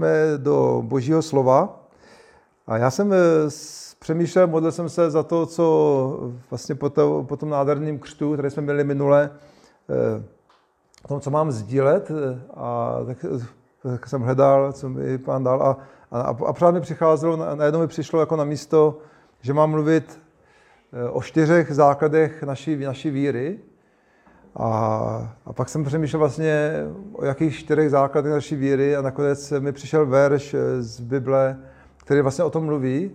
pojďme do božího slova. A já jsem eh, přemýšlel, modlil jsem se za to, co vlastně po, to, po tom nádherném křtu, který jsme měli minule, eh, o tom, co mám sdílet. A tak, tak jsem hledal, co mi pán dal. A, a, a právě mi přicházelo, najednou mi přišlo jako na místo, že mám mluvit o čtyřech základech naší, naší víry. A, a pak jsem přemýšlel vlastně o jakých čtyřech základech naší víry a nakonec mi přišel verš z Bible, který vlastně o tom mluví.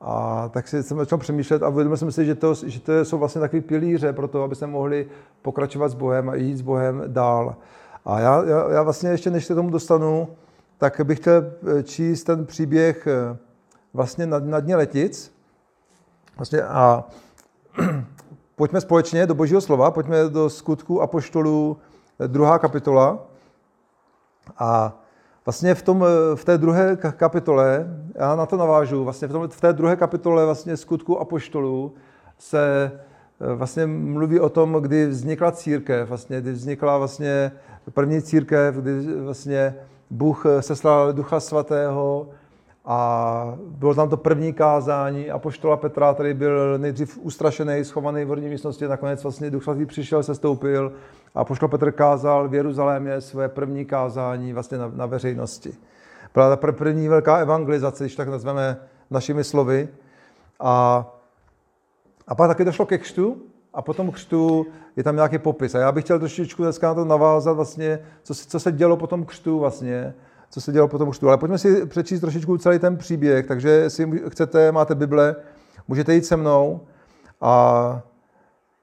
A tak si jsem začal přemýšlet a uvědomil jsem si, že to, že to jsou vlastně takové pilíře pro to, aby se mohli pokračovat s Bohem a jít s Bohem dál. A já, já, já vlastně ještě, než se tomu dostanu, tak bych chtěl číst ten příběh eh, vlastně na, na dně letic. Vlastně a pojďme společně do Božího slova, pojďme do skutku apoštolů, eh, druhá kapitola. A vlastně v, tom, eh, v té druhé kapitole, já na to navážu, vlastně v, tom, v té druhé kapitole vlastně skutku apoštolů se eh, vlastně mluví o tom, kdy vznikla církev, vlastně, kdy vznikla vlastně první církev, kdy vlastně Bůh seslal Ducha Svatého, a bylo tam to první kázání a poštola Petra, který byl nejdřív ustrašený, schovaný v horní místnosti, nakonec vlastně Duch Svatý přišel, se stoupil a poštol Petr kázal v Jeruzalémě své první kázání vlastně na, na veřejnosti. Byla ta první velká evangelizace, když tak nazveme našimi slovy. A, a pak taky došlo ke křtu a potom křtu je tam nějaký popis. A já bych chtěl trošičku dneska na to navázat vlastně, co, co se dělo po tom křtu vlastně co se dělo potom tu. Ale pojďme si přečíst trošičku celý ten příběh, takže jestli chcete, máte Bible, můžete jít se mnou a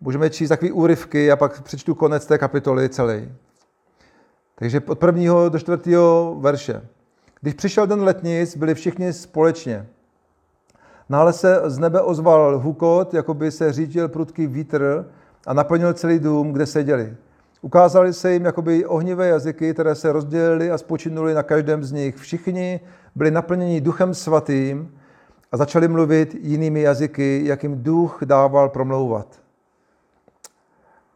můžeme číst takové úryvky a pak přečtu konec té kapitoly celý. Takže od prvního do čtvrtého verše. Když přišel den letnic, byli všichni společně. Nále se z nebe ozval hukot, jako by se řídil prudký vítr a naplnil celý dům, kde seděli. Ukázali se jim jakoby ohnivé jazyky, které se rozdělily a spočinuli na každém z nich. Všichni byli naplněni duchem svatým a začali mluvit jinými jazyky, jak jim duch dával promlouvat.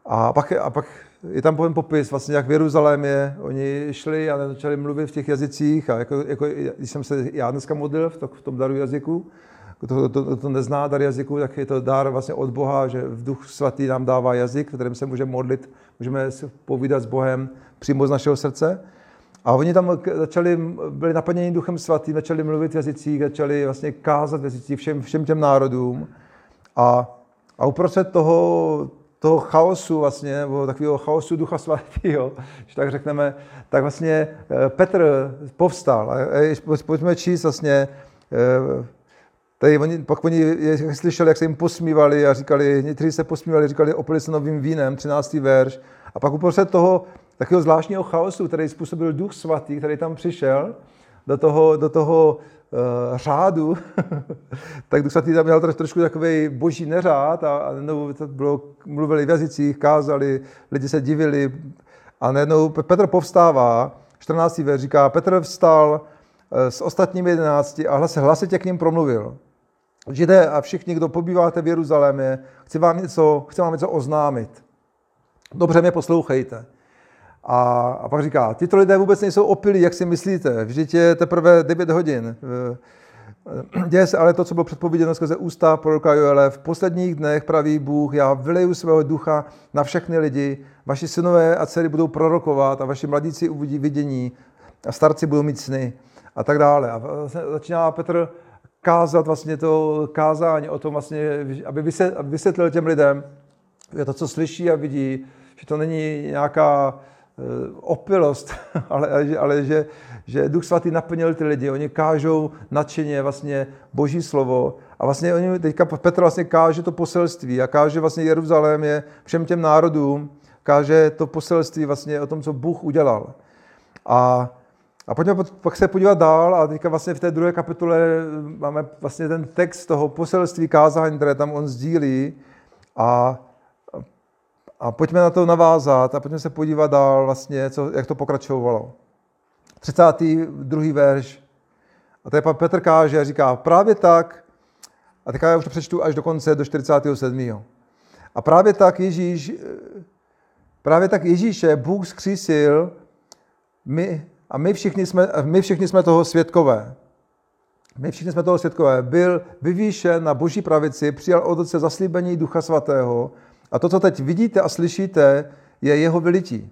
A pak, a pak je tam pojem popis, vlastně jak v Jeruzalémě oni šli a začali mluvit v těch jazycích. A jako, jako, když jsem se já dneska modlil v, v tom daru jazyku, to, to, to nezná dar jazyku, tak je to dar vlastně od Boha, že v duch svatý nám dává jazyk, v kterém se můžeme modlit, můžeme si povídat s Bohem přímo z našeho srdce. A oni tam začali, byli naplněni duchem svatým, začali mluvit v jazycích, začali vlastně kázat v jazycích všem, všem těm národům. A, a uprostřed toho, toho chaosu vlastně, nebo takového chaosu ducha svatého, že tak řekneme, tak vlastně eh, Petr povstal. A pojďme číst vlastně eh, Tady oni, pak oni je, slyšeli, jak se jim posmívali a říkali, někteří se posmívali, říkali, opili se novým vínem, 13. verš. A pak uprostřed toho takového zvláštního chaosu, který způsobil duch svatý, který tam přišel, do toho, do toho uh, řádu, tak duch svatý tam měl troš, trošku takový boží neřád a, a to bylo, mluvili v jazycích, kázali, lidi se divili a najednou Petr povstává, 14. verš říká, Petr vstal eh, s ostatními jedenácti a hlas, hlasitě k ním promluvil. Židé a všichni, kdo pobýváte v Jeruzalémě, chci vám něco, chci vám něco oznámit. Dobře mě poslouchejte. A, a pak říká, tyto lidé vůbec nejsou opilí, jak si myslíte. Vždyť je teprve 9 hodin. Děje se ale to, co bylo předpověděno skrze ústa proroka Joele. V posledních dnech praví Bůh, já vyleju svého ducha na všechny lidi. Vaši synové a dcery budou prorokovat a vaši mladíci uvidí vidění a starci budou mít sny a tak dále. A začíná Petr kázat vlastně to kázání o tom vlastně, aby vysvětlil těm lidem, že to, co slyší a vidí, že to není nějaká eh, opilost, ale, ale že, že Duch Svatý naplnil ty lidi. Oni kážou nadšeně vlastně Boží slovo a vlastně oni, teďka Petr vlastně káže to poselství a káže vlastně Jeruzalém je všem těm národům, káže to poselství vlastně o tom, co Bůh udělal. A a pojďme pak se podívat dál a teďka vlastně v té druhé kapitole máme vlastně ten text toho poselství kázání, které tam on sdílí a, a pojďme na to navázat a pojďme se podívat dál vlastně, co, jak to pokračovalo. 32. verš. A tady pan Petr káže a říká, právě tak, a teďka já už to přečtu až do konce, do 47. A právě tak Ježíš, právě tak Ježíše Bůh zkřísil my, a my všichni jsme, my všichni jsme toho svědkové. My všichni jsme toho svědkové. Byl vyvýšen na boží pravici, přijal od otce zaslíbení Ducha Svatého a to, co teď vidíte a slyšíte, je jeho vylití.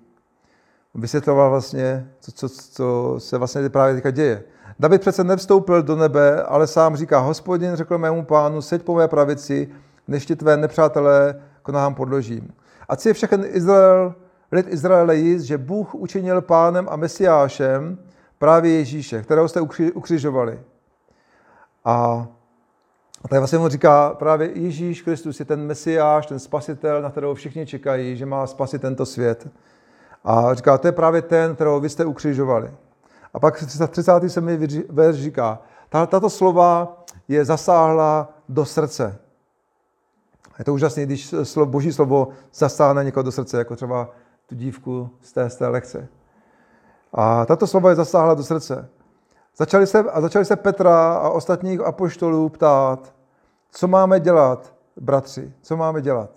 Vysvětloval vlastně, co, co, co se vlastně právě teďka děje. David přece nevstoupil do nebe, ale sám říká, hospodin řekl mému pánu, seď po mé pravici, než ti tvé nepřátelé k nohám podložím. A je všechen Izrael, lid Izraele jist, že Bůh učinil pánem a mesiášem právě Ježíše, kterého jste ukřižovali. A a tady vlastně on říká, právě Ježíš Kristus je ten mesiáš, ten spasitel, na kterého všichni čekají, že má spasit tento svět. A říká, to je právě ten, kterého vy jste ukřižovali. A pak 37. verš říká, tato slova je zasáhla do srdce. Je to úžasné, když slovo, boží slovo zasáhne někoho do srdce, jako třeba tu dívku z té, z té lekce. A tato slova je zasáhla do srdce. Začali se, a začali se Petra a ostatních apoštolů ptát, co máme dělat, bratři, co máme dělat.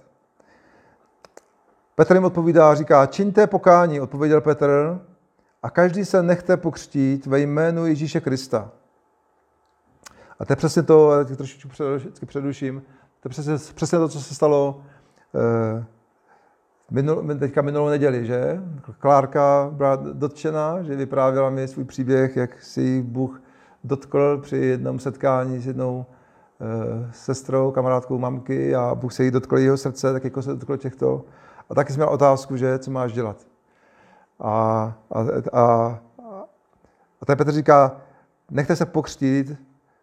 Petr jim odpovídá říká, čiňte pokání, odpověděl Petr, a každý se nechte pokřtít ve jménu Ježíše Krista. A to je přesně to, já trošičku předuším, to je přesně, přesně to, co se stalo eh, minul, teďka minulou neděli, že? Klárka byla dotčena, že vyprávěla mi svůj příběh, jak si Bůh dotkl při jednom setkání s jednou e, sestrou, kamarádkou mamky a Bůh se jí dotkl jeho srdce, tak jako se dotkl těchto. A taky jsem měl otázku, že co máš dělat. A, a, a, a ten Petr říká, nechte se pokřtít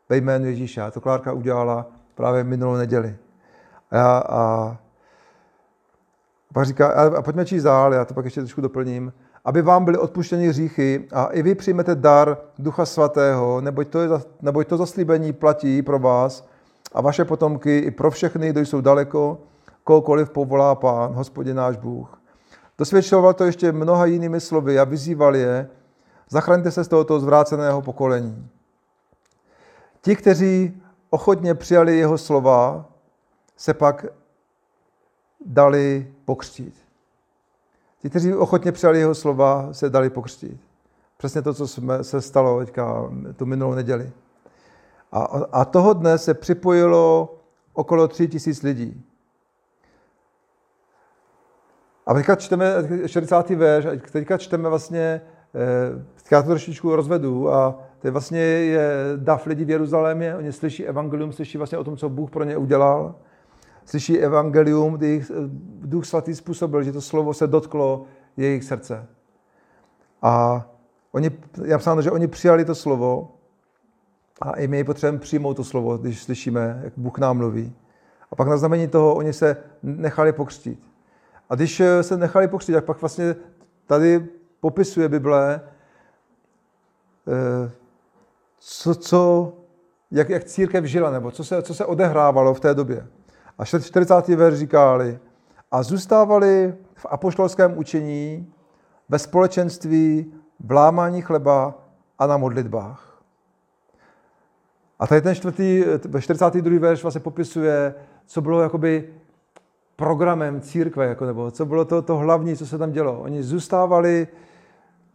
ve jménu Ježíše. A to Klárka udělala právě minulou neděli. A, a a pak říká, a pojďme číst dál, já to pak ještě trošku doplním. Aby vám byly odpuštěny hříchy a i vy přijmete dar Ducha Svatého, neboť to, je, neboť to zaslíbení platí pro vás a vaše potomky i pro všechny, kdo jsou daleko, kohokoliv povolá Pán, hospodin náš Bůh. Dosvědčoval to ještě mnoha jinými slovy a vyzýval je, zachraňte se z tohoto zvráceného pokolení. Ti, kteří ochotně přijali jeho slova, se pak dali pokřtít. Ti, kteří ochotně přijali jeho slova, se dali pokřtít. Přesně to, co jsme, se stalo teďka, tu minulou neděli. A, a toho dne se připojilo okolo tři tisíc lidí. A teďka čteme 40. verš, teďka čteme vlastně, eh, teďka to trošičku rozvedu a to je vlastně je dav lidí v Jeruzalémě, oni slyší evangelium, slyší vlastně o tom, co Bůh pro ně udělal slyší evangelium, kdy jich Duch Svatý způsobil, že to slovo se dotklo jejich srdce. A oni, já psáno, že oni přijali to slovo a i my potřebujeme přijmout to slovo, když slyšíme, jak Bůh nám mluví. A pak na znamení toho oni se nechali pokřtít. A když se nechali pokřtít, tak pak vlastně tady popisuje Bible, eh, co, co, jak, jak církev žila, nebo co se, co se odehrávalo v té době. A 40. verš říkali, a zůstávali v apoštolském učení, ve společenství, v lámání chleba a na modlitbách. A tady ten čtvrtý, 42. verš vlastně popisuje, co bylo jakoby programem církve, jako, nebo co bylo to, to hlavní, co se tam dělo. Oni zůstávali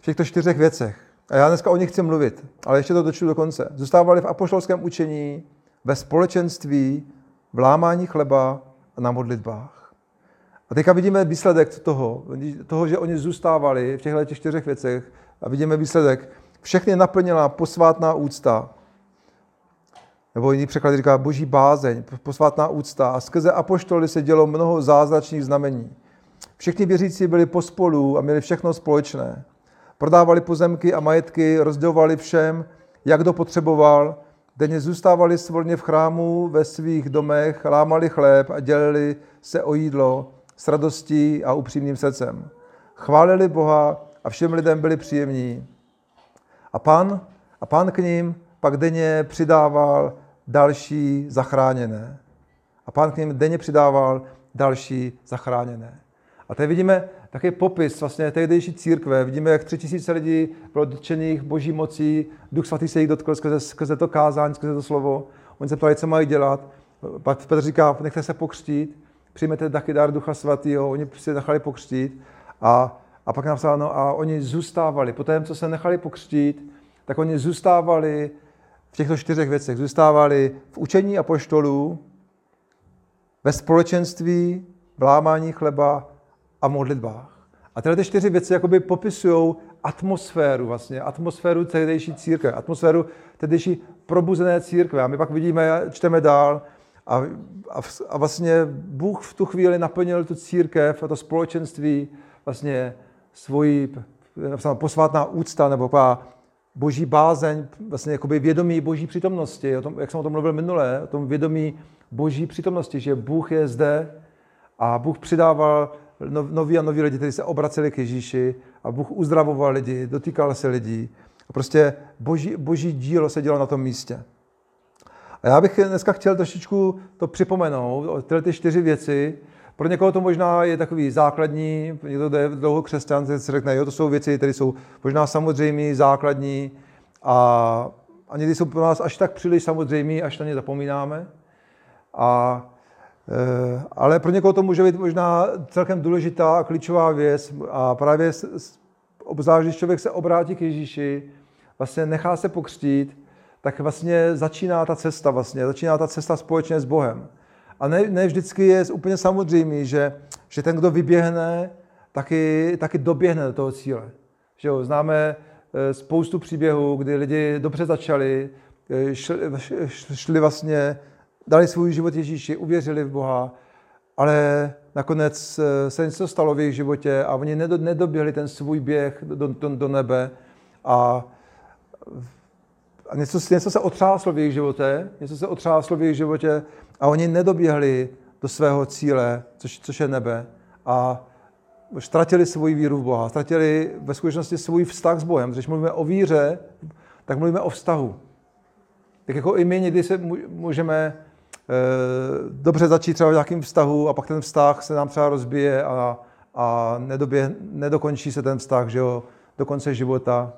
v těchto čtyřech věcech. A já dneska o nich chci mluvit, ale ještě to dočtu do konce. Zůstávali v apoštolském učení, ve společenství, v lámání chleba a na modlitbách. A teďka vidíme výsledek toho, toho, že oni zůstávali v těchto čtyřech věcech a vidíme výsledek. Všechny naplnila posvátná úcta, nebo jiný překlad říká boží bázeň, posvátná úcta a skrze apoštoly se dělo mnoho zázračných znamení. Všichni věřící byli pospolu a měli všechno společné. Prodávali pozemky a majetky, rozdělovali všem, jak kdo potřeboval Denně zůstávali svolně v chrámu ve svých domech, lámali chléb a dělili se o jídlo s radostí a upřímným srdcem. Chválili Boha a všem lidem byli příjemní. A pán, a pán k ním pak denně přidával další zachráněné. A pán k ním denně přidával další zachráněné. A tady vidíme také popis vlastně tehdejší církve. Vidíme, jak tři tisíce lidí bylo dotčených boží mocí, Duch svatý se jich dotkl skrze, skrze to kázání, skrze to slovo. Oni se ptali, co mají dělat. Pak Petr říká, nechte se pokřtít, přijmete taky dar Ducha svatého, oni si nechali pokřtít a, A pak napsáno, a oni zůstávali, po tom, co se nechali pokřtít, tak oni zůstávali v těchto čtyřech věcech. Zůstávali v učení apoštolů, ve společenství, v lámání chleba a modlitbách. A tyhle ty čtyři věci jakoby popisují atmosféru vlastně, atmosféru tehdejší církve, atmosféru tehdejší probuzené církve. A my pak vidíme, čteme dál, a, a, a vlastně Bůh v tu chvíli naplnil tu církev a to společenství vlastně svojí posvátná úcta nebo boží bázeň, vlastně jakoby vědomí boží přítomnosti, o tom, jak jsem o tom mluvil minule, o tom vědomí boží přítomnosti, že Bůh je zde a Bůh přidával noví a noví lidi, kteří se obraceli k Ježíši a Bůh uzdravoval lidi, dotýkal se lidí. A prostě boží, boží dílo se dělo na tom místě. A já bych dneska chtěl trošičku to připomenout, tyhle ty čtyři věci. Pro někoho to možná je takový základní, někdo jde dlouho křesťan, se řekne, jo, to jsou věci, které jsou možná samozřejmé, základní a, a někdy jsou pro nás až tak příliš samozřejmé, až na ně zapomínáme. A, ale pro někoho to může být možná celkem důležitá a klíčová věc a právě obzvlášť, když člověk se obrátí k Ježíši, vlastně nechá se pokřtít, tak vlastně začíná ta cesta vlastně, začíná ta cesta společně s Bohem. A ne, ne vždycky je úplně samozřejmý, že, že ten, kdo vyběhne, taky, taky doběhne do toho cíle. Že jo, známe eh, spoustu příběhů, kdy lidi dobře začali, eh, šli, šli vlastně, dali svůj život Ježíši, uvěřili v Boha, ale nakonec eh, se něco stalo v jejich životě a oni nedoběhli ten svůj běh do, do, do nebe a a něco, něco se otřáslo v jejich životě, něco se otřáslo v jejich životě a oni nedoběhli do svého cíle, což, což je nebe. A ztratili svoji víru v Boha, ztratili ve skutečnosti svůj vztah s Bohem. Když mluvíme o víře, tak mluvíme o vztahu. Tak jako i my někdy se můžeme dobře začít třeba v nějakém vztahu a pak ten vztah se nám třeba rozbije a, a nedobě, nedokončí se ten vztah že jo, do konce života.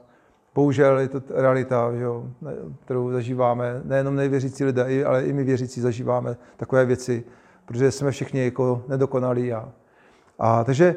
Bohužel je to realita, že jo, kterou zažíváme. Nejenom nejvěřící lidé, ale i my věřící zažíváme takové věci, protože jsme všichni jako nedokonalí. A, a takže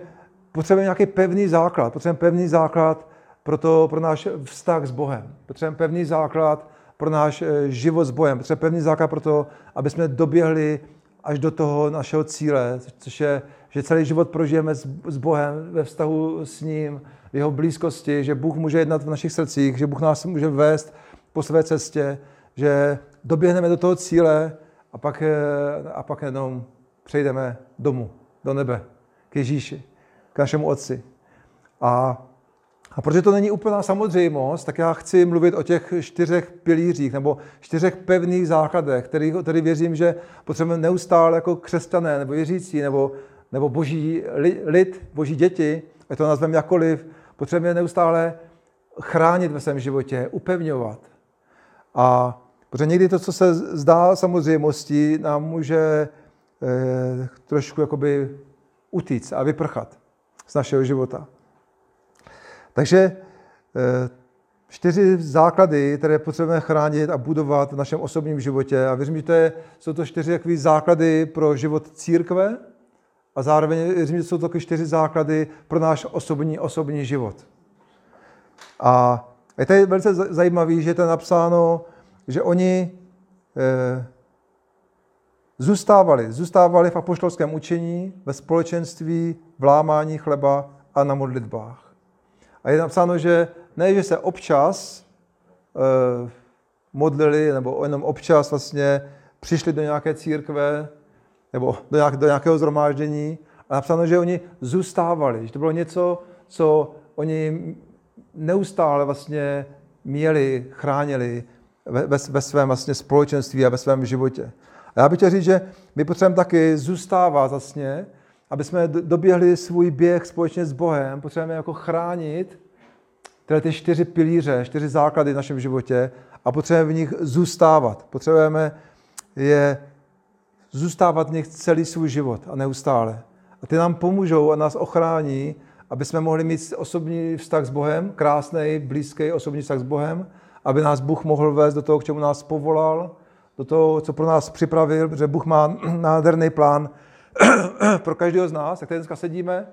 potřebujeme nějaký pevný základ. Potřebujeme pevný základ pro, to, pro náš vztah s Bohem. Potřebujeme pevný základ pro náš eh, život s Bohem. Potřebujeme pevný základ pro to, aby jsme doběhli až do toho našeho cíle, což je, že celý život prožijeme s Bohem ve vztahu s ním, v jeho blízkosti, že Bůh může jednat v našich srdcích, že Bůh nás může vést po své cestě, že doběhneme do toho cíle a pak, eh, a pak jenom přejdeme domů, do nebe, k Ježíši, k našemu Otci. A, a protože to není úplná samozřejmost, tak já chci mluvit o těch čtyřech pilířích nebo čtyřech pevných základech, který, který věřím, že potřebujeme neustále jako křesťané nebo věřící nebo, nebo boží lid, boží děti, ať to nazveme jakoliv, potřebujeme neustále chránit ve svém životě, upevňovat. A protože někdy to, co se zdá samozřejmostí, nám může eh, trošku jakoby utíct a vyprchat z našeho života. Takže eh, čtyři základy, které potřebujeme chránit a budovat v našem osobním životě. A věřím, že to je, jsou to čtyři takové základy pro život církve, a zároveň věřím, že jsou to čtyři základy pro náš osobní, osobní život. A je to velice zajímavé, že je to napsáno, že oni eh, zůstávali, zůstávali v apoštolském učení, ve společenství, v lámání chleba a na modlitbách. A je napsáno, že ne, že se občas eh, modlili, nebo jenom občas vlastně přišli do nějaké církve, nebo do, nějak, do nějakého zhromáždění a napsáno, že oni zůstávali, že to bylo něco, co oni neustále vlastně měli, chránili ve, ve, ve svém vlastně společenství a ve svém životě. A já bych chtěl říct, že my potřebujeme taky zůstávat vlastně, aby jsme doběhli svůj běh společně s Bohem, potřebujeme jako chránit tyhle ty čtyři pilíře, čtyři základy v našem životě a potřebujeme v nich zůstávat. Potřebujeme je zůstávat v nich celý svůj život a neustále. A ty nám pomůžou a nás ochrání, aby jsme mohli mít osobní vztah s Bohem, krásný, blízký osobní vztah s Bohem, aby nás Bůh mohl vést do toho, k čemu nás povolal, do toho, co pro nás připravil, protože Bůh má nádherný plán pro každého z nás, jak tady dneska sedíme,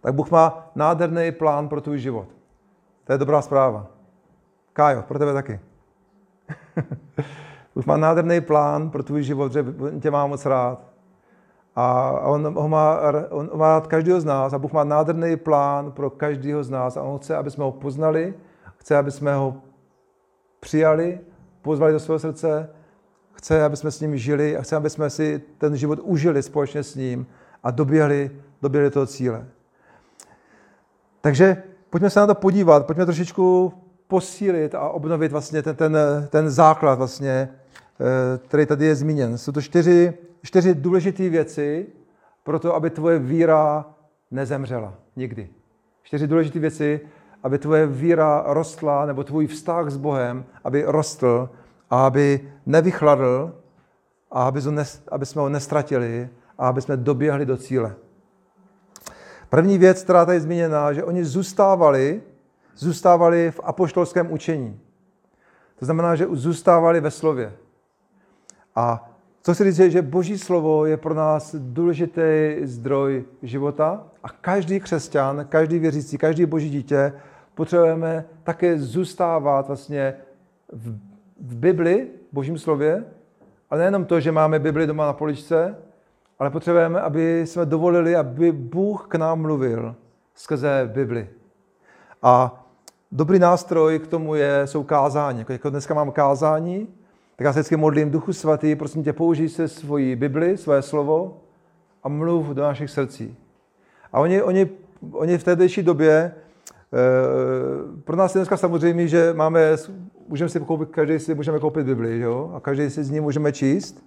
tak Bůh má nádherný plán pro tvůj život. To je dobrá zpráva. Kájo, pro tebe taky. Bůh má nádherný plán pro tvůj život, že tě má moc rád. A on ho má, on má rád každého z nás a Bůh má nádherný plán pro každého z nás a on chce, aby jsme ho poznali, chce, aby jsme ho přijali, pozvali do svého srdce, chce, aby jsme s ním žili a chce, aby jsme si ten život užili společně s ním a doběhli, doběhli toho cíle. Takže pojďme se na to podívat, pojďme trošičku posílit a obnovit vlastně ten, ten, ten základ, vlastně, eh, který tady je zmíněn. Jsou to čtyři, čtyři důležité věci pro to, aby tvoje víra nezemřela nikdy. Čtyři důležité věci, aby tvoje víra rostla, nebo tvůj vztah s Bohem, aby rostl a aby nevychladl a aby, aby jsme ho nestratili a aby jsme doběhli do cíle. První věc, která tady je zmíněna, že oni zůstávali, zůstávali v apoštolském učení. To znamená, že zůstávali ve slově. A co si říct, že Boží slovo je pro nás důležitý zdroj života a každý křesťan, každý věřící, každý boží dítě potřebujeme také zůstávat vlastně v, v Bibli, v Božím slově, ale nejenom to, že máme Bibli doma na poličce, ale potřebujeme, aby jsme dovolili, aby Bůh k nám mluvil skrze Bibli. A dobrý nástroj k tomu je, jsou kázání. Jako, jako dneska mám kázání, tak já se vždycky modlím Duchu Svatý, prosím tě, použij se svoji Bibli, své slovo a mluv do našich srdcí. A oni, oni, oni v této době, e, pro nás je dneska samozřejmě, že máme, můžeme si koupit, každý si můžeme koupit Bibli, jo? a každý si z ní můžeme číst.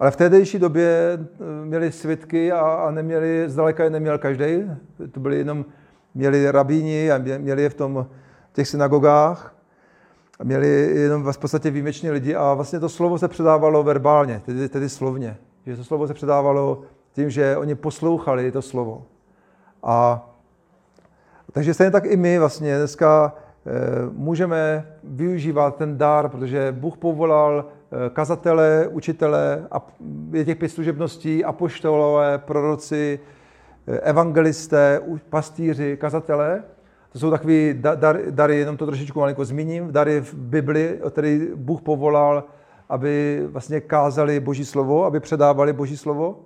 Ale v tehdejší době eh, měli svitky a, a neměli, zdaleka je neměl každý. To byli jenom, měli rabíni a měli je v tom těch synagogách. A měli jenom v podstatě výjimeční lidi a vlastně to slovo se předávalo verbálně, tedy, tedy slovně. Že to slovo se předávalo tím, že oni poslouchali to slovo. A takže stejně tak i my vlastně dneska můžeme využívat ten dar, protože Bůh povolal Eh, kazatele, učitele, je těch pět služebností, apoštolové, proroci, eh, evangelisté, pastýři, kazatele. To jsou takové dary, dary, jenom to trošičku malinko zmíním, dary v Bibli, který Bůh povolal, aby vlastně kázali Boží slovo, aby předávali Boží slovo.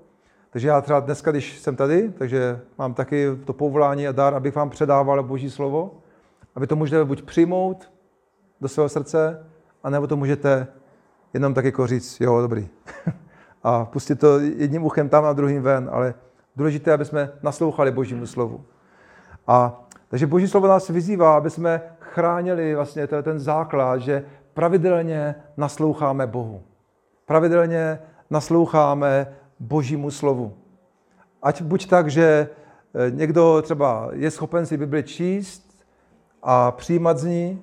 Takže já třeba dneska, když jsem tady, takže mám taky to povolání a dar, abych vám předával Boží slovo, aby to můžete buď přijmout do svého srdce, anebo to můžete jenom tak jako říct, jo, dobrý. a pustit to jedním uchem tam a druhým ven, ale důležité, aby jsme naslouchali Božímu slovu. A takže Boží slovo nás vyzývá, aby jsme chránili vlastně ten základ, že pravidelně nasloucháme Bohu. Pravidelně nasloucháme Božímu slovu. Ať buď tak, že eh, někdo třeba je schopen si Bibli číst a přijímat z ní,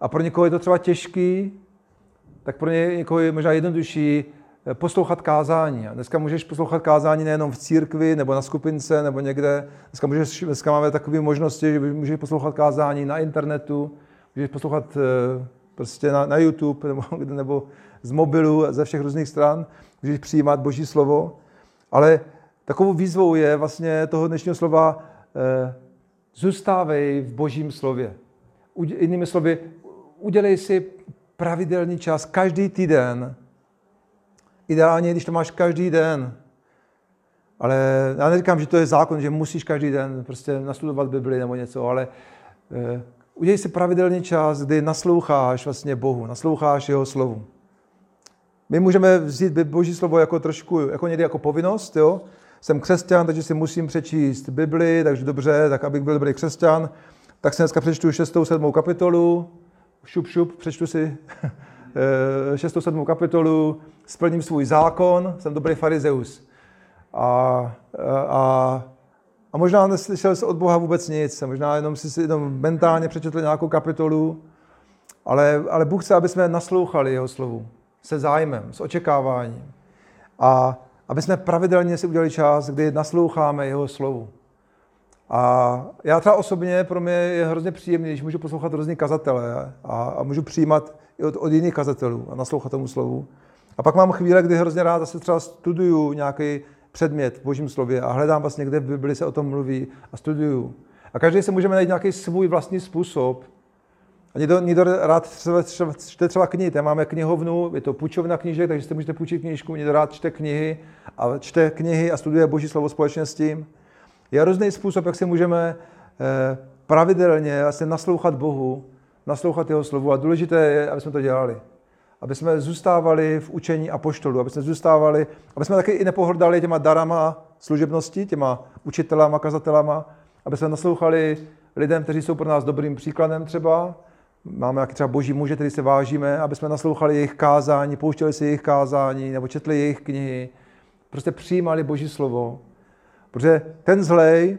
a pro někoho je to třeba těžký, tak pro ně někoho je možná jednodušší eh, poslouchat kázání. A dneska můžeš poslouchat kázání nejenom v církvi, nebo na skupince, nebo někde. Dneska, můžeš, dneska máme takové možnosti, že můžeš poslouchat kázání na internetu, můžeš poslouchat eh, prostě na, na YouTube, nebo, nebo z mobilu, ze všech různých stran, můžeš přijímat Boží slovo. Ale takovou výzvou je vlastně toho dnešního slova eh, zůstávej v Božím slově. Jinými slovy, udělej si pravidelný čas, každý týden. Ideálně, když to máš každý den. Ale já neříkám, že to je zákon, že musíš každý den prostě nastudovat Bibli nebo něco, ale uh, udělej si pravidelný čas, kdy nasloucháš vlastně Bohu, nasloucháš Jeho slovu. My můžeme vzít Boží slovo jako trošku, jako někdy jako povinnost, jo? Jsem křesťan, takže si musím přečíst Bibli, takže dobře, tak abych byl dobrý křesťan, tak si dneska přečtu 6. 7. kapitolu, šup, šup, přečtu si 6. 7. kapitolu, splním svůj zákon, jsem dobrý farizeus. A, a, a možná neslyšel jsi od Boha vůbec nic, možná jenom si jenom mentálně přečetl nějakou kapitolu, ale, ale Bůh chce, aby jsme naslouchali jeho slovu se zájmem, s očekáváním. A aby jsme pravidelně si udělali čas, kdy nasloucháme jeho slovu. A já třeba osobně, pro mě je hrozně příjemné, když můžu poslouchat různý kazatele a, a můžu přijímat i od, od jiných kazatelů a naslouchat tomu slovu. A pak mám chvíle, kdy hrozně rád zase třeba studuju nějaký předmět v Božím slově a hledám vlastně, kde v Bibli se o tom mluví a studuju. A každý se můžeme najít nějaký svůj vlastní způsob. A někdo, někdo rád třeba, třeba, čte třeba knihy. Tam máme knihovnu, je to půjčovna knížek, takže si můžete půjčit knížku. Někdo rád čte knihy a čte knihy a studuje Boží slovo společně s tím. Je různý způsob, jak si můžeme eh, pravidelně vlastně naslouchat Bohu, naslouchat jeho slovu. A důležité je, aby jsme to dělali. Aby jsme zůstávali v učení a poštolu, aby jsme zůstávali, aby jsme taky i nepohrdali těma darama služebnosti, těma učitelama, kazatelama, aby jsme naslouchali lidem, kteří jsou pro nás dobrým příkladem třeba. Máme jaký třeba boží muže, který se vážíme, aby jsme naslouchali jejich kázání, pouštěli si jejich kázání nebo četli jejich knihy. Prostě přijímali boží slovo. Protože ten zlej,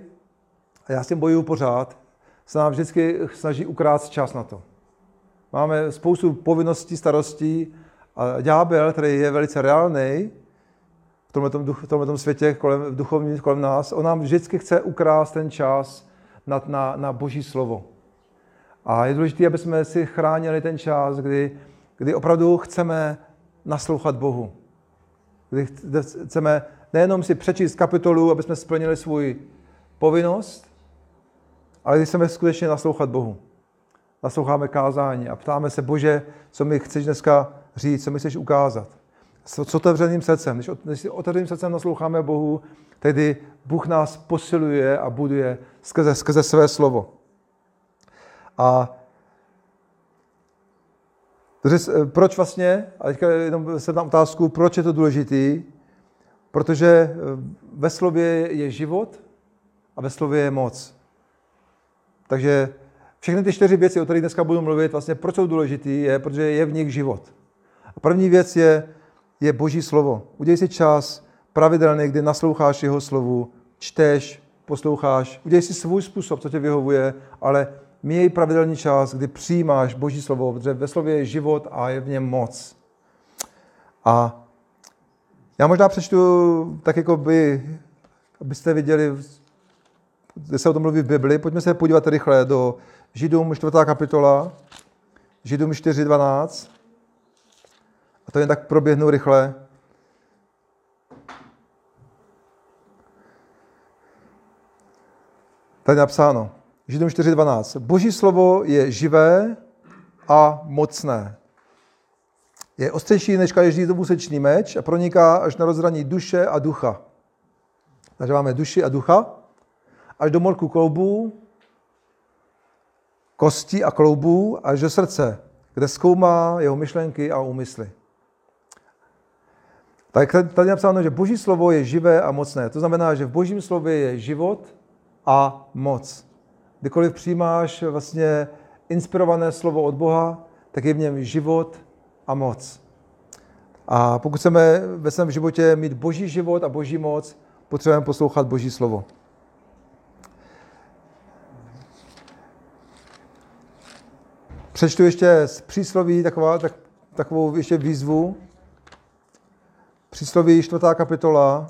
a já s tím bojuju pořád, se nám vždycky snaží ukrát čas na to. Máme spoustu povinností, starostí a ďábel, který je velice reálný v tomhle, duch, v světě, kolem, v duchovním kolem nás, on nám vždycky chce ukrást ten čas na, na, na boží slovo. A je důležité, aby jsme si chránili ten čas, kdy, kdy opravdu chceme naslouchat Bohu. Kdy chceme nejenom si přečíst kapitolu, aby jsme splnili svůj povinnost, ale kdy chceme skutečně naslouchat Bohu. Nasloucháme kázání a ptáme se, Bože, co mi chceš dneska říct, co mi chceš ukázat. S otevřeným srdcem. Když, když otevřeným srdcem nasloucháme Bohu, tedy Bůh nás posiluje a buduje skrze, skrze své slovo. A proč vlastně, a teďka jenom se tam otázku, proč je to důležitý, protože eh, ve slově je život a ve slově je moc. Takže všechny ty čtyři věci, o kterých dneska budu mluvit, vlastně proč jsou důležitý, je, protože je v nich život. A první věc je, je Boží slovo. Udělej si čas pravidelný, kdy nasloucháš jeho slovu, čteš, posloucháš, udělej si svůj způsob, co tě vyhovuje, ale měj pravidelný čas, kdy přijímáš Boží slovo, protože ve slově je život a je v něm moc. A já možná přečtu tak jako by, abyste viděli, kde se o tom mluví v Bibli. Pojďme se podívat rychle do Židům 4. kapitola, Židům 4.12. A to jen tak proběhnu rychle. Tady napsáno. Židům 4.12. Boží slovo je živé a mocné. Je ostřejší než každý dvůsečný meč a proniká až na rozhraní duše a ducha. Takže máme duši a ducha, až do morku kloubů, kostí a kloubů, až do srdce, kde zkoumá jeho myšlenky a úmysly. Tak tady je napsáno, že boží slovo je živé a mocné. To znamená, že v božím slově je život a moc. Kdykoliv přijímáš vlastně inspirované slovo od Boha, tak je v něm život a moc. A pokud chceme ve svém životě mít boží život a boží moc, potřebujeme poslouchat boží slovo. Přečtu ještě z přísloví taková, tak, takovou ještě výzvu. Přísloví čtvrtá kapitola.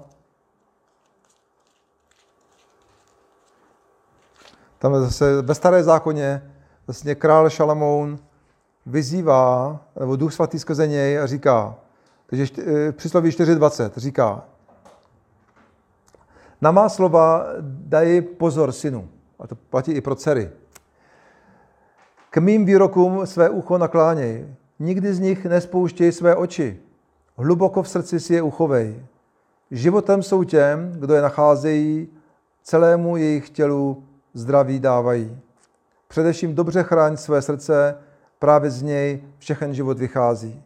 Tam zase ve staré zákoně vlastně král Šalamoun vyzývá, nebo duch svatý skrze něj a říká, takže v přísloví 4.20 říká, na má slova dají pozor synu. A to platí i pro dcery. K mým výrokům své ucho nakláněj. Nikdy z nich nespouštěj své oči. Hluboko v srdci si je uchovej. Životem jsou těm, kdo je nacházejí, celému jejich tělu zdraví dávají. Především dobře chráň své srdce, právě z něj všechen život vychází.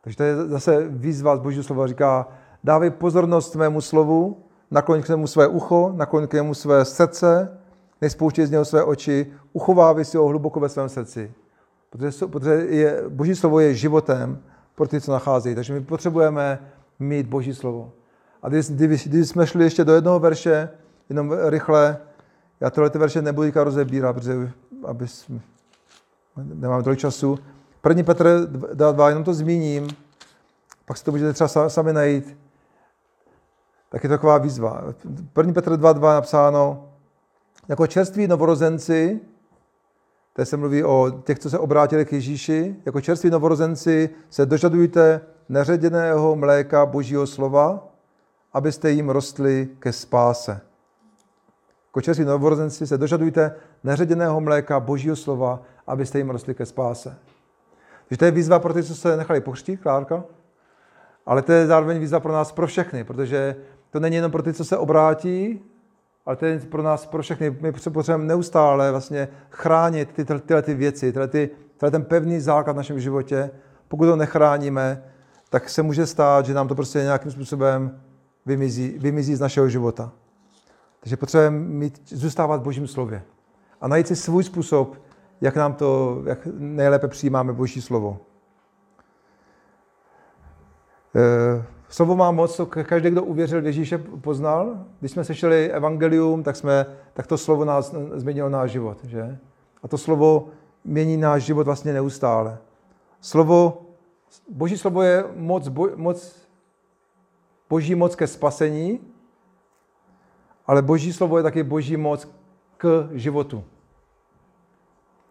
Takže to je zase výzva z Božího slova. Říká, dávej pozornost mému slovu, nakloň k němu své ucho, nakloň k němu své srdce, nespouštěj z něho své oči, uchovávej si ho hluboko ve svém srdci. Protože, protože je, Boží slovo je životem pro ty, co nacházejí. Takže my potřebujeme mít Boží slovo. A když, když, když jsme šli ještě do jednoho verše, jenom rychle, já tyhle ty verše nebudu rozebírat, protože aby nemám tolik času. První Petr 2, jenom to zmíním, pak si to můžete třeba sami najít. Tak je to taková výzva. První Petr 2.2 napsáno, jako čerství novorozenci, tady se mluví o těch, co se obrátili k Ježíši, jako čerství novorozenci se dožadujte neředěného mléka Božího slova, abyste jim rostli ke spáse. Kočeři novorozenci se dožadujte neředěného mléka Božího slova, abyste jim rostli ke spáse. Takže to je výzva pro ty, co se nechali pokřtít, Klárka, ale to je zároveň výzva pro nás, pro všechny, protože to není jenom pro ty, co se obrátí, ale to je pro nás, pro všechny. My potřebujeme neustále vlastně chránit ty, tyhle ty věci, tyhle, ty, tyhle ten pevný základ v našem životě. Pokud ho nechráníme, tak se může stát, že nám to prostě nějakým způsobem vymizí, vymizí z našeho života. Takže potřebujeme mít, zůstávat v Božím slově a najít si svůj způsob, jak nám to, jak nejlépe přijímáme Boží slovo. E, slovo má moc, to každý, kdo uvěřil v Ježíše, poznal. Když jsme sešli evangelium, tak, jsme, tak to slovo nás změnilo náš život. Že? A to slovo mění náš život vlastně neustále. Slovo, Boží slovo je moc, bo, moc boží moc ke spasení, ale boží slovo je taky boží moc k životu.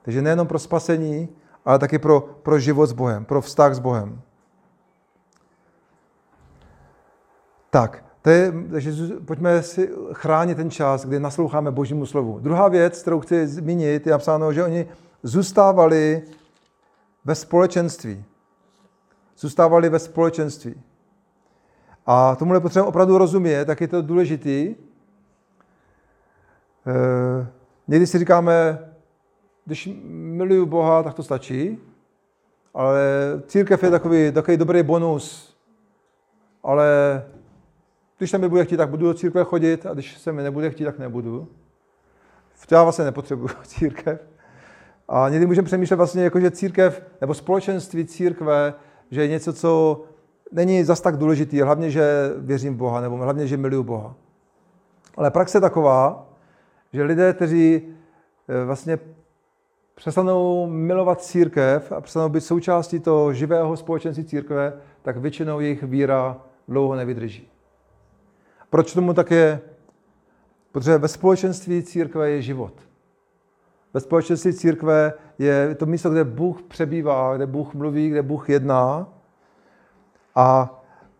Takže nejenom pro spasení, ale taky pro, pro život s Bohem, pro vztah s Bohem. Tak, to je, takže pojďme si chránit ten čas, kdy nasloucháme Božímu slovu. Druhá věc, kterou chci zmínit, je napsáno, že oni zůstávali ve společenství. Zůstávali ve společenství. A tomu potřebujeme opravdu rozumět, tak je to důležitý. E, někdy si říkáme, když miluju Boha, tak to stačí, ale církev je takový, takový dobrý bonus. Ale když se mi bude chtít, tak budu do církve chodit a když se mi nebude chtít, tak nebudu. Já vlastně nepotřebuju církev. A někdy můžeme přemýšlet vlastně, jako, že církev nebo společenství církve, že je něco, co není zas tak důležitý, hlavně, že věřím v Boha, nebo hlavně, že miluju Boha. Ale praxe je taková, že lidé, kteří eh, vlastně přestanou milovat církev a přestanou být součástí toho živého společenství církve, tak většinou jejich víra dlouho nevydrží. Proč tomu tak je? Protože ve společenství církve je život. Ve společenství církve je to místo, kde Bůh přebývá, kde Bůh mluví, kde Bůh jedná. A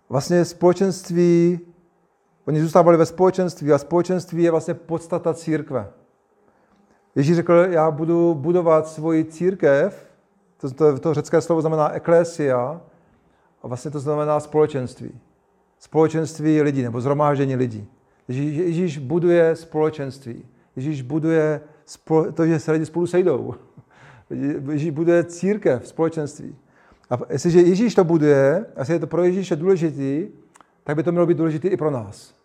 vlastně společenství, oni zůstávali ve společenství a společenství je vlastně podstata církve. Ježíš řekl, já budu budovat svoji církev, to, to, to řecké slovo znamená eklésia, a vlastně to znamená společenství. Společenství lidí, nebo zhromáždění lidí. Ježíš, Ježíš buduje společenství. Ježíš buduje to, že se lidi spolu sejdou. Ježíš buduje církev, společenství. A jestliže Ježíš to buduje, a jestli je to pro Ježíše důležitý, tak by to mělo být důležité i pro nás.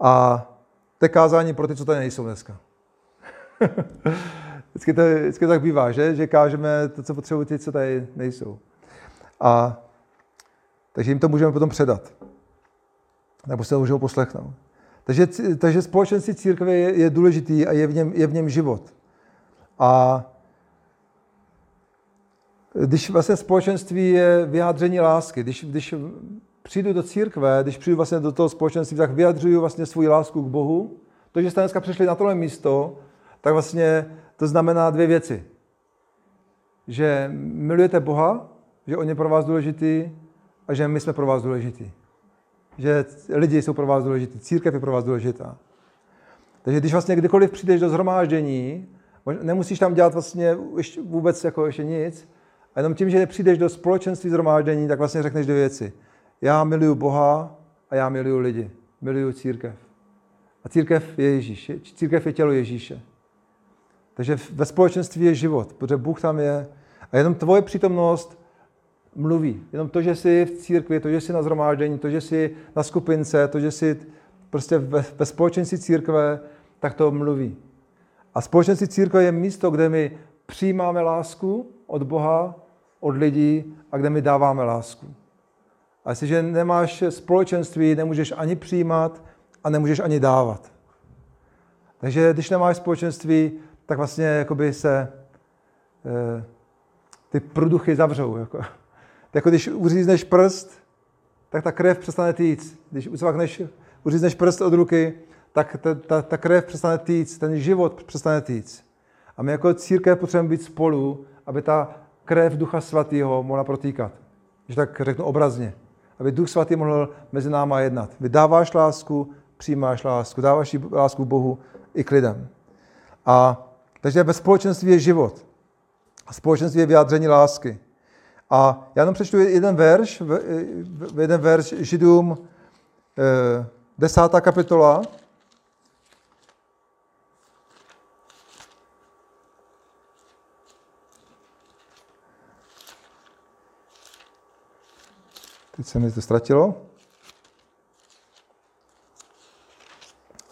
A to je kázání pro ty, co tady nejsou dneska. vždycky, to, vždycky to tak bývá, že? že kážeme to, co potřebují ty, co tady nejsou. A takže jim to můžeme potom předat. Nebo se to můžou poslechnout. Takže, takže společenství církve je, je důležitý a je v, něm, je v něm život. A když vlastně společenství je vyjádření lásky, když, když přijdu do církve, když přijdu vlastně do toho společenství, tak vyjadřuju vlastně svou lásku k Bohu. To, že jste dneska přišli na tohle místo, tak vlastně to znamená dvě věci. Že milujete Boha, že On je pro vás důležitý a že my jsme pro vás důležitý. Že lidi jsou pro vás důležitý, církev je pro vás důležitá. Takže když vlastně kdykoliv přijdeš do zhromáždění, nemusíš tam dělat vlastně vůbec jako ještě nic, a jenom tím, že přijdeš do společenství zhromáždění, tak vlastně řekneš dvě věci. Já miluju Boha a já miluju lidi. Miluju církev. A církev je Ježíš. Církev je tělo Ježíše. Takže ve společenství je život, protože Bůh tam je. A jenom tvoje přítomnost mluví. Jenom to, že jsi v církvi, to, že jsi na zhromáždění, to, že jsi na skupince, to, že jsi prostě ve, ve společenství církve, tak to mluví. A společenství církve je místo, kde my přijímáme lásku od Boha, od lidí a kde my dáváme lásku. A jestliže nemáš společenství, nemůžeš ani přijímat a nemůžeš ani dávat. Takže když nemáš společenství, tak vlastně jakoby se e, ty průduchy zavřou. Jako. jako když uřízneš prst, tak ta krev přestane týct. Když ucvakneš, uřízneš prst od ruky, tak ta, ta, ta krev přestane týct, ten život přestane týct. A my jako církev potřebujeme být spolu, aby ta krev Ducha Svatého mohla protýkat. Když tak řeknu obrazně. Aby Duch Svatý mohl mezi náma jednat. Vydáváš lásku, přijímáš lásku, dáváš lásku Bohu i k lidem. A takže ve společenství je život. A společenství je vyjádření lásky. A já jenom přečtu jeden verš, jeden verš Židům, eh, desátá kapitola, Teď se mi to ztratilo.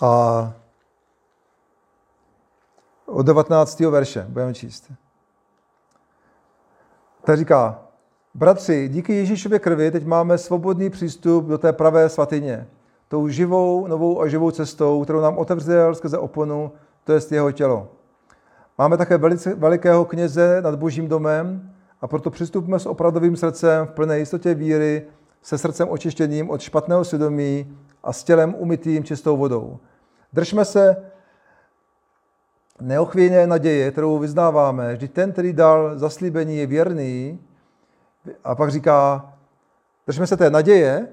A od 19. verše budeme číst. Tak říká, bratři, díky Ježíšově krvi teď máme svobodný přístup do té pravé svatyně. Tou živou, novou a živou cestou, kterou nám otevřel skrze oponu, to je jeho tělo. Máme také velice, velikého kněze nad božím domem a proto přistupme s opravdovým srdcem v plné jistotě víry, se srdcem očištěným od špatného svědomí a s tělem umytým čistou vodou. Držme se neochvějné naděje, kterou vyznáváme, že ten, který dal zaslíbení, je věrný. A pak říká, držme se té naděje.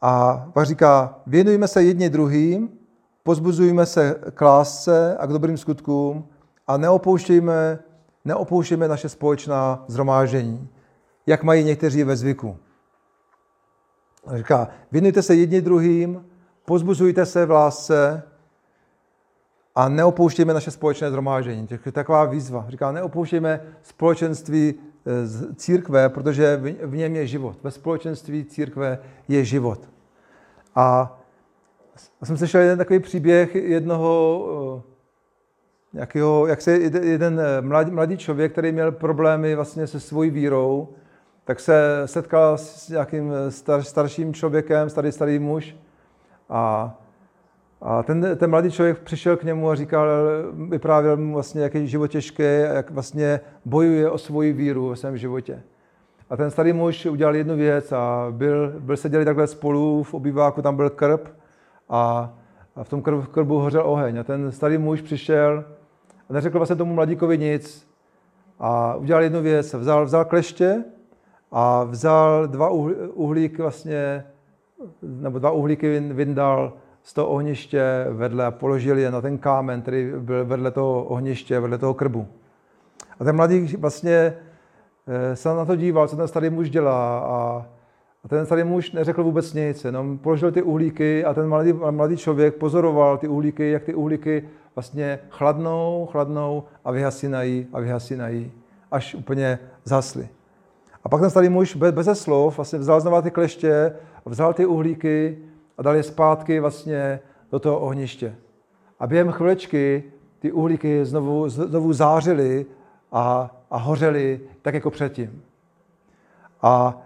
A pak říká, věnujme se jedni druhým, pozbuzujme se k lásce a k dobrým skutkům a neopouštějme, neopouštějme naše společná zhromážení, jak mají někteří ve zvyku. Říká, věnujte se jedni druhým, pozbuzujte se v lásce a neopouštějme naše společné zhromážení. To je taková výzva. Říká, neopouštějme společenství z církve, protože v něm je život. Ve společenství církve je život. A já jsem slyšel jeden takový příběh jednoho, eh, jakého, jak se jeden eh, mladý, mladý člověk, který měl problémy vlastně se svojí vírou, tak se setkal s nějakým star, starším člověkem, starý, starý muž a a ten, ten mladý člověk přišel k němu a říkal, vyprávěl mu vlastně, jak je život těžký a jak vlastně bojuje o svoji víru ve svém životě. A ten starý muž udělal jednu věc a byl, byl seděli takhle spolu v obýváku, tam byl krb a, a v tom krb, krbu hořel oheň. A ten starý muž přišel a neřekl vlastně tomu mladíkovi nic a udělal jednu věc. Vzal, vzal kleště a vzal dva uhlíky vlastně, nebo dva uhlíky vyndal z toho ohniště vedle a položili je na ten kámen, který byl vedle toho ohniště, vedle toho krbu. A ten mladý vlastně eh, se na to díval, co ten starý muž dělá a, a ten starý muž neřekl vůbec nic, jenom položil ty uhlíky a ten mladý, mladý člověk pozoroval ty uhlíky, jak ty uhlíky vlastně chladnou, chladnou a vyhasínají a vyhasínají, až úplně zasly. A pak ten starý muž bez, bez slov vlastně vzal znovu ty kleště, vzal ty uhlíky a dal je zpátky vlastně do toho ohniště. A během chvilečky ty uhlíky znovu, znovu zářily a, a hořely tak jako předtím. A,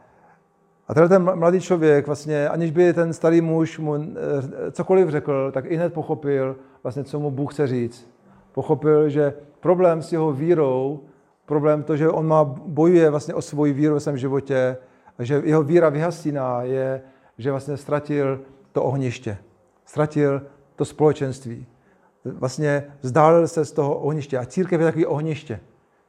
a tenhle ten mladý člověk, vlastně, aniž by ten starý muž mu eh, cokoliv řekl, tak i hned pochopil, vlastně, co mu Bůh chce říct. Pochopil, že problém s jeho vírou, problém to, že on má, bojuje vlastně o svoji víru ve svém životě, že jeho víra vyhasíná, je, že vlastně ztratil to ohniště. Ztratil to společenství. Vlastně vzdálil se z toho ohniště. A církev je takový ohniště.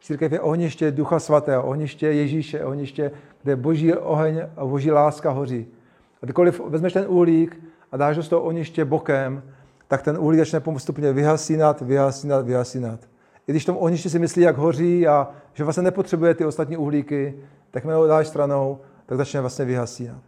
Církev je ohniště Ducha Svatého, ohniště Ježíše, ohniště, kde boží oheň a boží láska hoří. A kdykoliv vezmeš ten uhlík a dáš ho z toho ohniště bokem, tak ten uhlík začne postupně vyhasínat, vyhasínat, vyhasínat. I když v tom ohništi si myslí, jak hoří a že vlastně nepotřebuje ty ostatní uhlíky, tak ho dáš stranou, tak začne vlastně vyhasínat.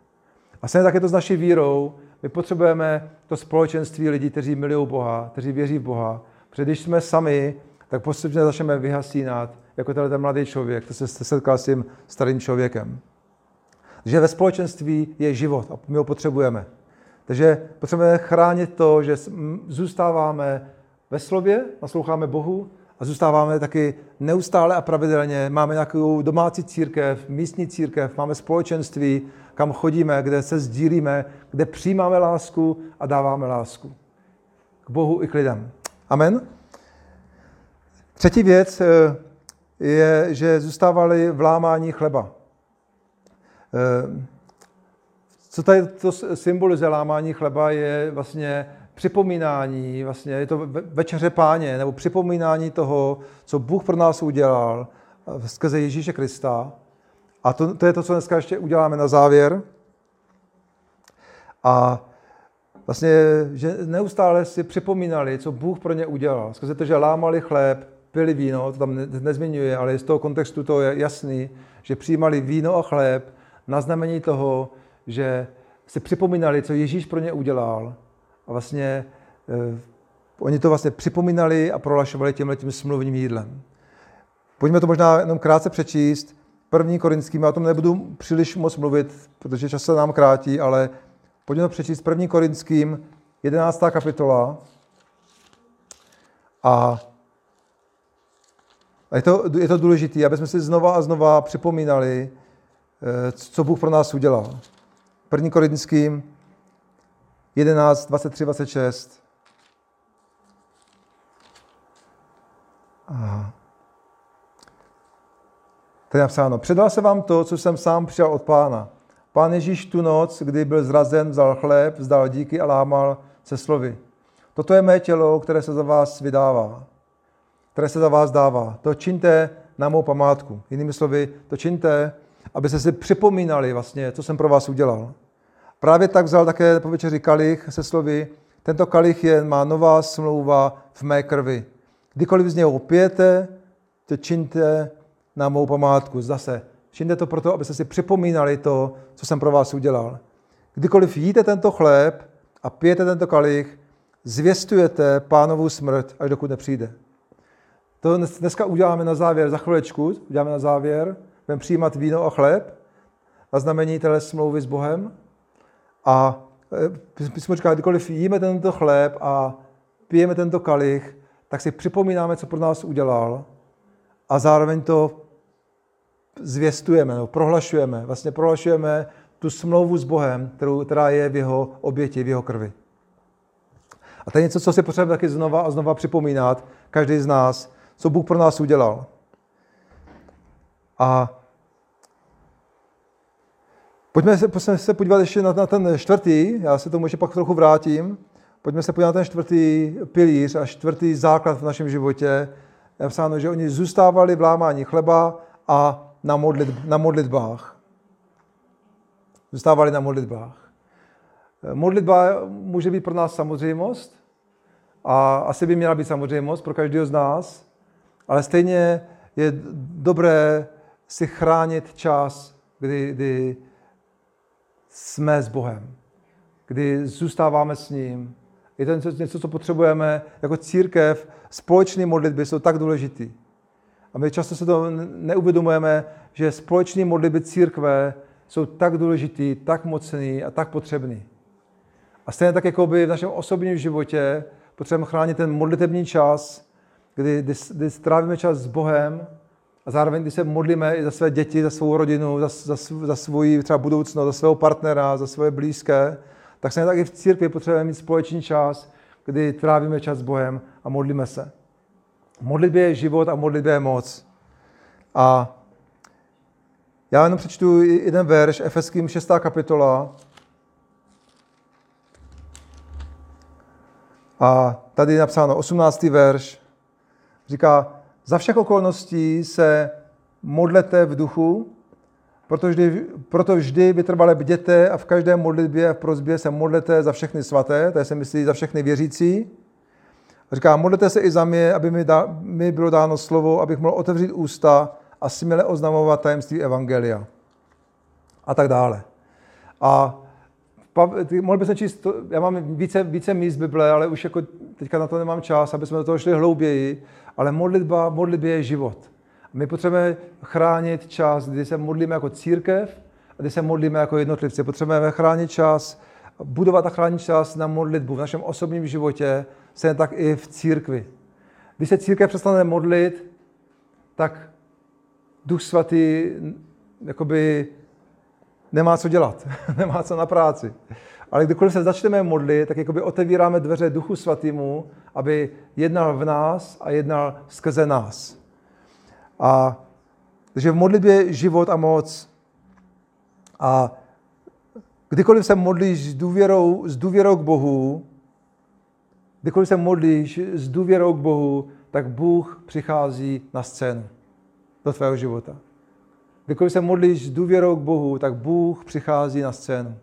A stejně tak je to s naší vírou, my potřebujeme to společenství lidí, kteří milují Boha, kteří věří v Boha. Protože když jsme sami, tak postupně začneme vyhasínat, jako tenhle ten mladý člověk, který se setkal s tím starým člověkem. Takže ve společenství je život a my ho potřebujeme. Takže potřebujeme chránit to, že zůstáváme ve slově, nasloucháme Bohu a zůstáváme taky neustále a pravidelně. Máme nějakou domácí církev, místní církev, máme společenství, kam chodíme, kde se sdílíme, kde přijímáme lásku a dáváme lásku. K Bohu i k lidem. Amen. Třetí věc eh, je, že zůstávali v lámání chleba. Eh, co tady to symbolizuje lámání chleba, je vlastně připomínání, vlastně je to večeře páně, nebo připomínání toho, co Bůh pro nás udělal eh, skrze Ježíše Krista A to, to je to, co dneska ještě uděláme na závěr. A vlastně, že neustále si připomínali, co Bůh pro ně udělal. Skrze to, že lámali chléb, pili víno, to tam nezmiňuje, ale z toho kontextu to je jasný, že přijímali víno a chléb na znamení toho, že si připomínali, co Ježíš pro ně udělal. A vlastně eh, oni to vlastně připomínali a prolašovali tímhle tím smluvním jídlem. Pojďme to možná jenom krátce přečíst. První korinským, já o tom nebudu příliš moc mluvit, protože čas se nám krátí, ale pojďme to přečíst. První korinským, 11. kapitola. A je to, je to důležité, aby jsme si znova a znova připomínali, eh, co Bůh pro nás udělal. První korinským 11, 23, 26. Aha. Tady je napsáno, předal se vám to, co jsem sám přijal od pána. Pán Ježíš tu noc, kdy byl zrazen, vzal chléb, vzdal díky a lámal se slovy. Toto je mé tělo, které se za vás vydává, které se za vás dává. To čiňte na mou památku. Jinými slovy, to čiňte, abyste si připomínali vlastně, co jsem pro vás udělal. Právě tak vzal také po večeři kalich se slovy, tento kalich je má nová smlouva v mé krvi. Kdykoliv z něho pijete, to čiňte na mou památku. Zase, čiňte to proto, abyste si připomínali to, co jsem pro vás udělal. Kdykoliv jíte tento chléb a pijete tento kalich, zvěstujete pánovou smrt, až dokud nepřijde. To dneska uděláme na závěr, za chvilečku uděláme na závěr, budeme přijímat víno a chléb na znamení téhle smlouvy s Bohem. A e, písmo říká, kdykoliv jíme tento chléb a pijeme tento kalich, tak si připomínáme, co pro nás udělal a zároveň to zvěstujeme, no, prohlašujeme. Vlastně prohlašujeme tu smlouvu s Bohem, kterou, která je v jeho oběti, v jeho krvi. A to je něco, co si potřebujeme taky znova a znova připomínat, každý z nás, co Bůh pro nás udělal. A pojďme se, pojďme se podívat ještě na, na ten čtvrtý, já se tomu ještě pak trochu vrátím. Pojďme se podívat na ten čtvrtý pilíř a čtvrtý základ v našem životě. Je napsáno, že oni zůstávali v lámání chleba a na, modlit, na modlitbách. Zůstávali na modlitbách. Modlitba může být pro nás samozřejmost a asi by měla být samozřejmost pro každého z nás, ale stejně je dobré si chránit čas, kdy, kdy jsme s Bohem, kdy zůstáváme s ním. Je to něco, něco, co potřebujeme jako církev. Společné modlitby jsou tak důležitý. A my často se to neuvědomujeme, že společné modlitby církve jsou tak důležitý, tak mocný a tak potřebný. A stejně tak, jako by v našem osobním životě potřebujeme chránit ten modlitební čas, kdy, kdy, kdy strávíme čas s Bohem a zároveň, kdy se modlíme i za své děti, za svou rodinu, za, za, za svoji třeba budoucnost, za svého partnera, za svoje blízké, tak stejně tak i v církvi potřebujeme mít společný čas, kdy trávíme čas s Bohem a modlíme se. Modlitbě je život a modlitbě je moc. A já jenom přečtu jeden verš, Efeským 6. kapitola. A tady je napsáno 18. verš. Říká, za všech okolností se modlete v duchu, proto vždy, proto vždy vytrvale bděte a v každé modlitbě a v prozbě se modlete za všechny svaté, to se myslí za všechny věřící. A říká, modlete se i za mě, aby mi, da, mi bylo dáno slovo, abych mohl otevřít ústa a směle oznamovat tajemství Evangelia. A tak dále. A mohl bych číst, já mám více, více míst Bible, ale už jako teďka na to nemám čas, aby jsme do toho šli hlouběji, ale modlitba, modlitbě je život. My potřebujeme chránit čas, kdy se modlíme jako církev a kdy se modlíme jako jednotlivci. Potřebujeme chránit čas, budovat a chránit čas na modlitbu v našem osobním životě, stejně tak i v církvi. Když se církev přestane modlit, tak Duch Svatý jakoby nemá co dělat, nemá co na práci. Ale kdykoliv se začneme modlit, tak jakoby otevíráme dveře Duchu Svatému, aby jednal v nás a jednal skrze nás. A takže v modlitbě je život a moc. A kdykoliv se modlíš s důvěrou, s důvěrou k Bohu, kdykoliv se modlíš s důvěrou k Bohu, tak Bůh přichází na scénu do tvého života. Kdykoliv se modlíš s důvěrou k Bohu, tak Bůh přichází na scénu.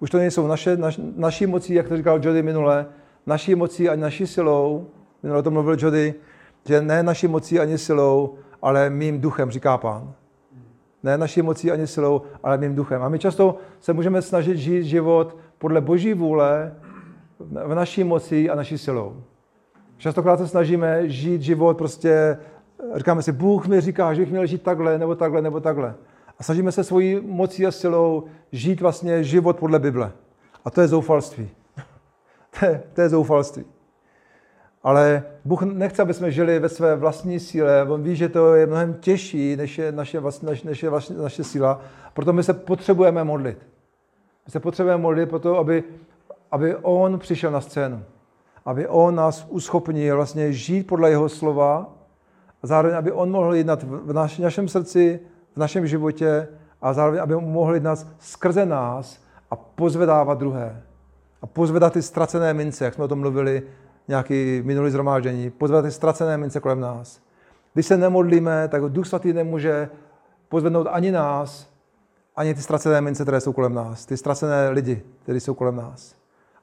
Už to nejsou naše, naš, naší mocí, jak to říkal Jody minule, naší mocí ani naší silou, minule to mluvil Jody, že ne naší mocí ani silou, ale mým duchem, říká pán. Ne naší mocí ani silou, ale mým duchem. A my často se můžeme snažit žít život podle boží vůle v naší moci a naší silou. Častokrát se snažíme žít život prostě, říkáme si, Bůh mi říká, že bych měl žít takhle, nebo takhle, nebo takhle. A snažíme se svojí mocí a silou žít vlastně život podle Bible. A to je zoufalství. to, je, to je zoufalství. Ale Bůh nechce, aby jsme žili ve své vlastní síle. On ví, že to je mnohem těžší, než je naše, vlastní, než je vlastně naše síla. Proto my se potřebujeme modlit. My se potřebujeme modlit proto, aby, aby On přišel na scénu. Aby On nás uschopnil vlastně žít podle Jeho slova a zároveň, aby On mohl jednat v naš, našem srdci, v našem životě a zároveň, aby mohl jednat skrze nás a pozvedávat druhé. A pozvedat ty ztracené mince, jak jsme o tom mluvili nějaký minulý zhromáždění, pozvedat ty ztracené mince kolem nás. Když se nemodlíme, tak Duch Svatý nemůže pozvednout ani nás, ani ty ztracené mince, které jsou kolem nás, ty ztracené lidi, kteří jsou kolem nás.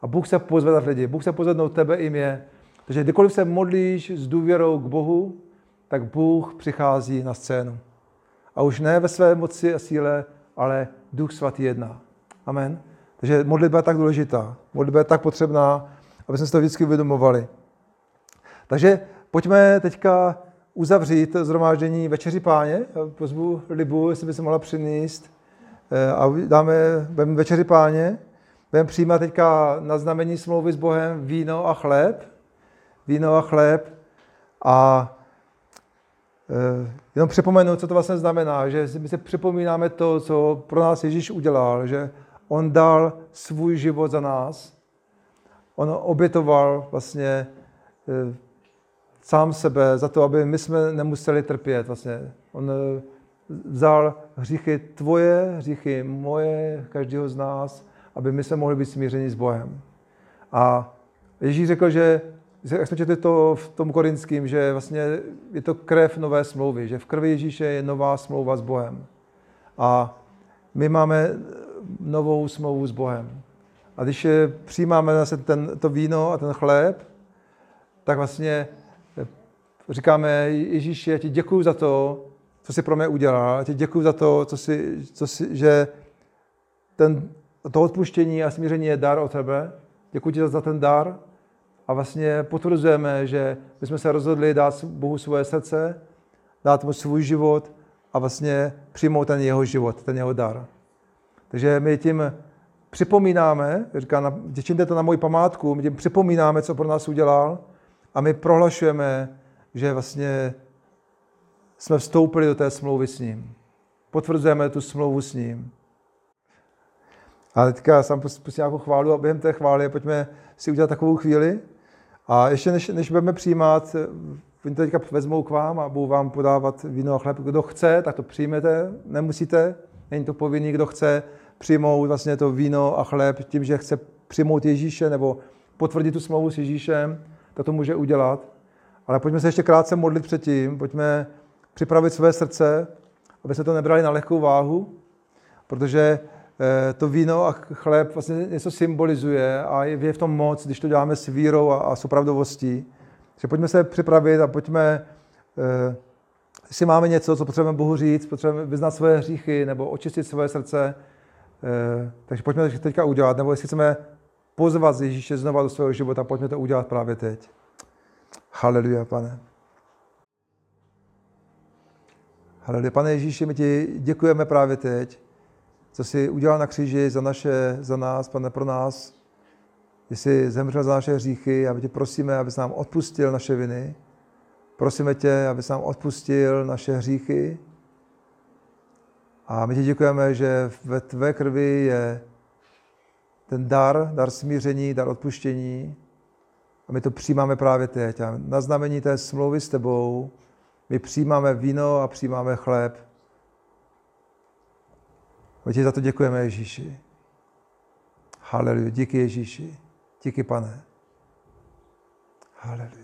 A Bůh se pozvedat lidi, Bůh se pozvednout tebe i mě. Takže kdykoliv se modlíš s důvěrou k Bohu, tak Bůh přichází na scénu. A už ne ve své moci a síle, ale Duch Svatý jedná. Amen. Takže modlitba je tak důležitá, modlitba je tak potřebná, aby jsme si to vždycky uvědomovali. Takže pojďme teďka uzavřít zhromáždění Večeři páně. Pozvu Libu, jestli by se mohla přinést. Eh, a dáme Večeři páně. Budeme přijímat teďka na znamení smlouvy s Bohem víno a chléb. Víno a chléb. A jenom připomenu, co to vlastně znamená, že my se připomínáme to, co pro nás Ježíš udělal, že on dal svůj život za nás. On obětoval vlastně e, sám sebe za to, aby my jsme nemuseli trpět. Vlastně. On e, vzal hříchy tvoje, hříchy moje, každého z nás, aby my se mohli být smířeni s Bohem. A Ježíš řekl, že jak jsme četli to v tom korinským, že vlastně je to krev nové smlouvy, že v krvi Ježíše je nová smlouva s Bohem. A my máme novou smlouvu s Bohem. A když přijímáme zase ten, to víno a ten chléb, tak vlastně říkáme, Ježíši, já ti děkuji za to, co jsi pro mě udělal. Já ti děkuji za to, co jsi, co jsi, že ten, to odpuštění a smíření je dar od tebe. Děkuji ti za ten dar. Vlastně potvrzujeme, že my jsme se rozhodli dát Bohu svoje srdce, dát mu svůj život a vlastně přijmout ten jeho život, ten jeho dar. Takže my tím připomínáme, říká, čiňte to na moji památku, my tím připomínáme, co pro nás udělal a my prohlašujeme, že vlastně jsme vstoupili do té smlouvy s ním. Potvrzujeme tu smlouvu s ním. A teďka sám pustím nějakou chválu a během té chvály pojďme si udělat takovou chvíli. A ještě než, než budeme přijímat, oni to teďka vezmou k vám a budou vám podávat víno a chleb. Kdo chce, tak to přijmete, nemusíte, není to povinný, kdo chce přijmout vlastně to víno a chléb tím, že chce přijmout Ježíše nebo potvrdit tu smlouvu s Ježíšem, tak to může udělat. Ale pojďme se ještě krátce modlit předtím, pojďme připravit své srdce, aby se to nebrali na lehkou váhu, protože eh, to víno a chléb vlastně něco symbolizuje a je v tom moc, když to děláme s vírou a, a s opravdovostí. Takže pojďme se připravit a pojďme, eh, jestli máme něco, co potřebujeme Bohu říct, potřebujeme vyznat svoje hříchy nebo očistit svoje srdce, eh, takže pojďme to teďka udělat, nebo jestli chceme pozvat Ježíše znova do svého života, pojďme to udělat právě teď. Haleluja, pane. Haleluja. Pane Ježíši, my ti děkujeme právě teď, co jsi udělal na kříži za, naše, za nás, pane, pro nás. Jsi zemřel za naše hříchy a my tě prosíme, abys nám odpustil naše viny. Prosíme tě, abys nám odpustil naše hříchy. A my ti děkujeme, že ve tvé krvi je ten dar, dar smíření, dar odpuštění. A my to přijímáme právě teď. A na znamení té smlouvy s tebou my přijímáme víno a přijímáme chléb. Ti za to děkujeme, Ježíši. Haleluja. Díky Ježíši. Díky, pane. Haleluja.